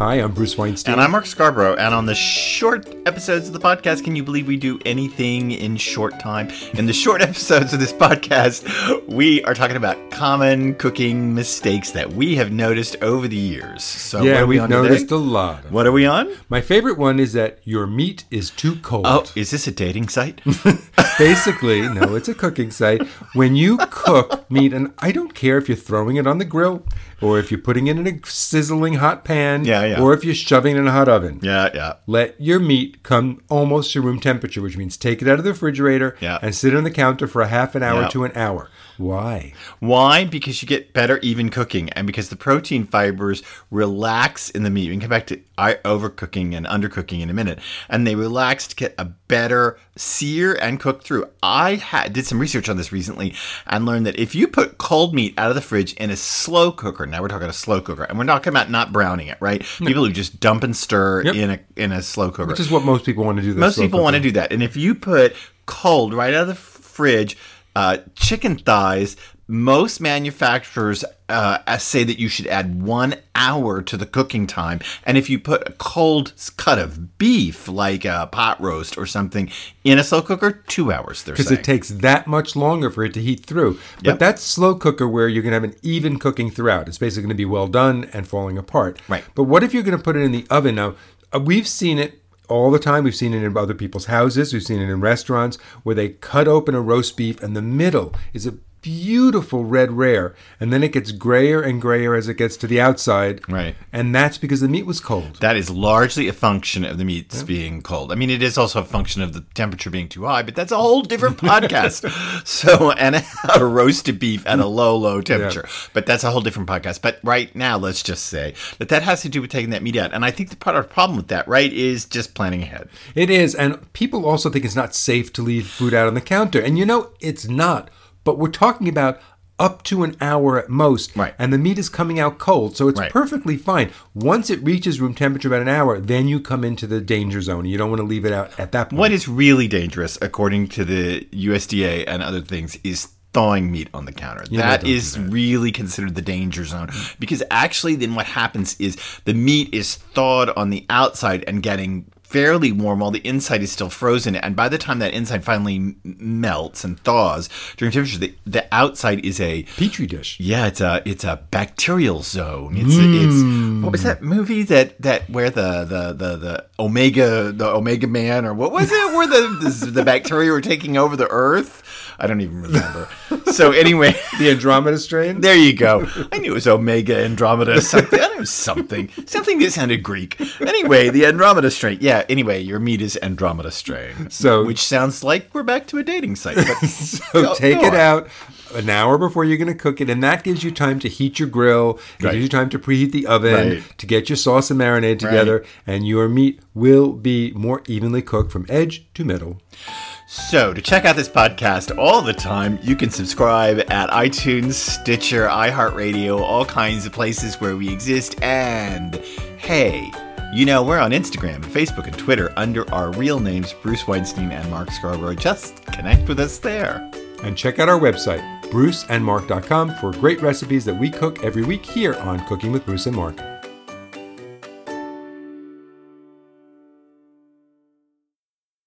Hi, I'm Bruce Weinstein. And I'm Mark Scarborough. And on the short episodes of the podcast, can you believe we do anything in short time? In the short episodes of this podcast, we are talking about common cooking mistakes that we have noticed over the years. So yeah, what are we we've on noticed today? a lot. What are we on? My favorite one is that your meat is too cold. Oh, is this a dating site? Basically, no, it's a cooking site. When you cook meat, and I don't care if you're throwing it on the grill or if you're putting it in a sizzling hot pan Yeah, yeah. or if you're shoving it in a hot oven. yeah, yeah. Let your meat come almost to room temperature, which means take it out of the refrigerator Yeah. and sit on the counter for a half an hour Yeah. to an hour. Why? Why? Because you get better even cooking, and because the protein fibers relax in the meat. We can come back to overcooking and undercooking in a minute, and they relax to get a better sear and cook through. I had did some research on this recently and learned that if you put cold meat out of the fridge in a slow cooker, now we're talking a slow cooker, and we're talking about not browning it, right? People who just dump and stir Yep. in a in a slow cooker. Which is what most people want to do. Most people want to do that. And if you put cold right out of the fridge, uh, chicken thighs, most manufacturers uh, say that you should add one hour to the cooking time. And if you put a cold cut of beef, like a pot roast or something, in a slow cooker, two hours. They're because it takes that much longer for it to heat through. But Yep. that's slow cooker where you're going to have an even cooking throughout. It's basically going to be well done and falling apart. Right. But what if you're going to put it in the oven? Now, uh, we've seen it all the time. We've seen it in other people's houses. We've seen it in restaurants where they cut open a roast beef and the middle is a beautiful red rare and then it gets grayer and grayer as it gets to the outside Right. and that's because the meat was cold That is largely a function of the meats being cold. I mean, it is also a function of the temperature being too high, but that's a whole different podcast. So, and a roasted beef at a low, low temperature, but that's a whole different podcast. But right now, let's just say that that has to do with taking that meat out. And I think the part of the problem with that, right, is just planning ahead. It is, and people also think it's not safe to leave food out on the counter. And you know, it's not. But we're talking about up to an hour at most. Right. And the meat is coming out cold, so it's Right. perfectly fine. Once it reaches room temperature about an hour, then you come into the danger zone. You don't want to leave it out at that point. What is really dangerous, according to the USDA and other things, is thawing meat on the counter. That is that don't do is really considered the danger zone because actually, then what happens is the meat is thawed on the outside and getting fairly warm while the inside is still frozen and by the time that inside finally melts and thaws during temperature the, the outside is a Petri dish. yeah, it's a it's a bacterial zone. It's it's mm. what was that movie that that where the the the the omega the omega man or what was it where the the, the bacteria were taking over the earth? I don't even remember. so anyway, The Andromeda strain? there you go. I knew it was Omega Andromeda something. I knew something. Something that sounded Greek. Anyway, the Andromeda strain. Yeah, anyway, your meat is Andromeda strain. So- which sounds like we're back to a dating site. But So take it out an hour before you're going to cook it, and that gives you time to heat your grill. It Right. gives you time to preheat the oven, Right. to get your sauce and marinade together, and your meat will be more evenly cooked from edge to middle. So, to check out this podcast all the time, you can subscribe at iTunes, Stitcher, iHeartRadio, all kinds of places where we exist. And hey, you know, we're on Instagram, Facebook, and Twitter under our real names, Bruce Weinstein and Mark Scarborough. Just connect with us there. And check out our website, bruceandmark.com, for great recipes that we cook every week here on Cooking with Bruce and Mark.